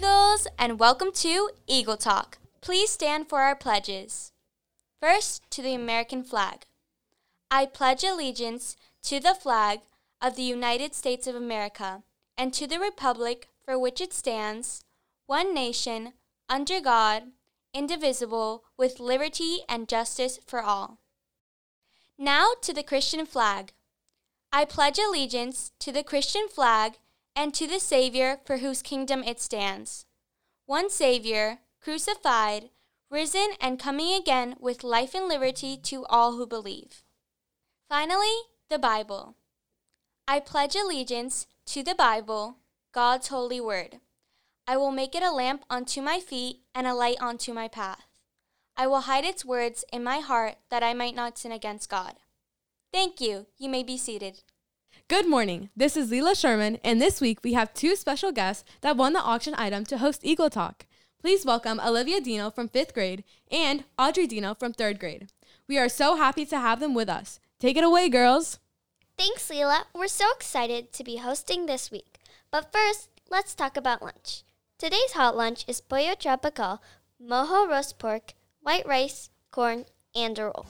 girls, and welcome to Eagle Talk. Please stand for our pledges. First, to the American flag. I pledge allegiance to the flag of the United States of America and to the republic for which it stands, one nation, under God, indivisible, with liberty and justice for all. Now to the Christian flag. I pledge allegiance to the Christian flag and to the Savior for whose kingdom it stands. One Savior, crucified, risen, and coming again with life and liberty to all who believe. Finally, the Bible. I pledge allegiance to the Bible, God's holy word. I will make it a lamp unto my feet and a light unto my path. I will hide its words in my heart that I might not sin against God. Thank you. You may be seated. Good morning. This is Leela Sherman, and this week we have two special guests that won the auction item to host Eagle Talk. Please welcome Olivia Dino from fifth grade and Audrey Dino from third grade. We are so happy to have them with us. Take it away, girls. Thanks, Leela. We're so excited to be hosting this week. But first, let's talk about lunch. Today's hot lunch is pollo tropical, mojo roast pork, white rice, corn, and a roll.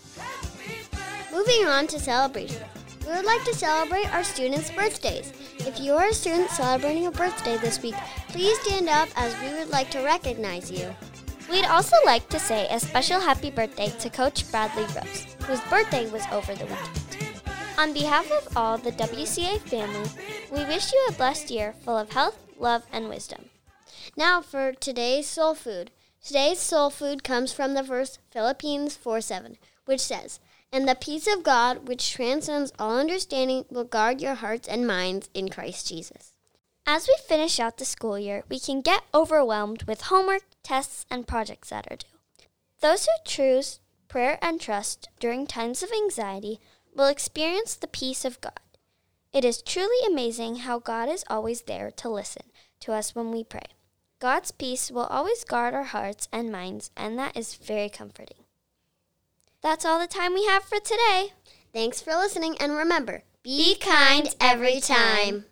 Moving on to celebration. We would like to celebrate our students' birthdays. If you are a student celebrating a birthday this week, please stand up as we would like to recognize you. We'd also like to say a special happy birthday to Coach Bradley Rose, whose birthday was over the weekend. On behalf of all the WCA family, we wish you a blessed year full of health, love, and wisdom. Now for today's soul food. Today's soul food comes from the verse Philippians 4 7, which says, And the peace of God, which transcends all understanding, will guard your hearts and minds in Christ Jesus. As we finish out the school year, we can get overwhelmed with homework, tests, and projects that are due. Those who choose prayer and trust during times of anxiety will experience the peace of God. It is truly amazing how God is always there to listen to us when we pray. God's peace will always guard our hearts and minds, and that is very comforting. That's all the time we have for today. Thanks for listening, and remember be kind every time.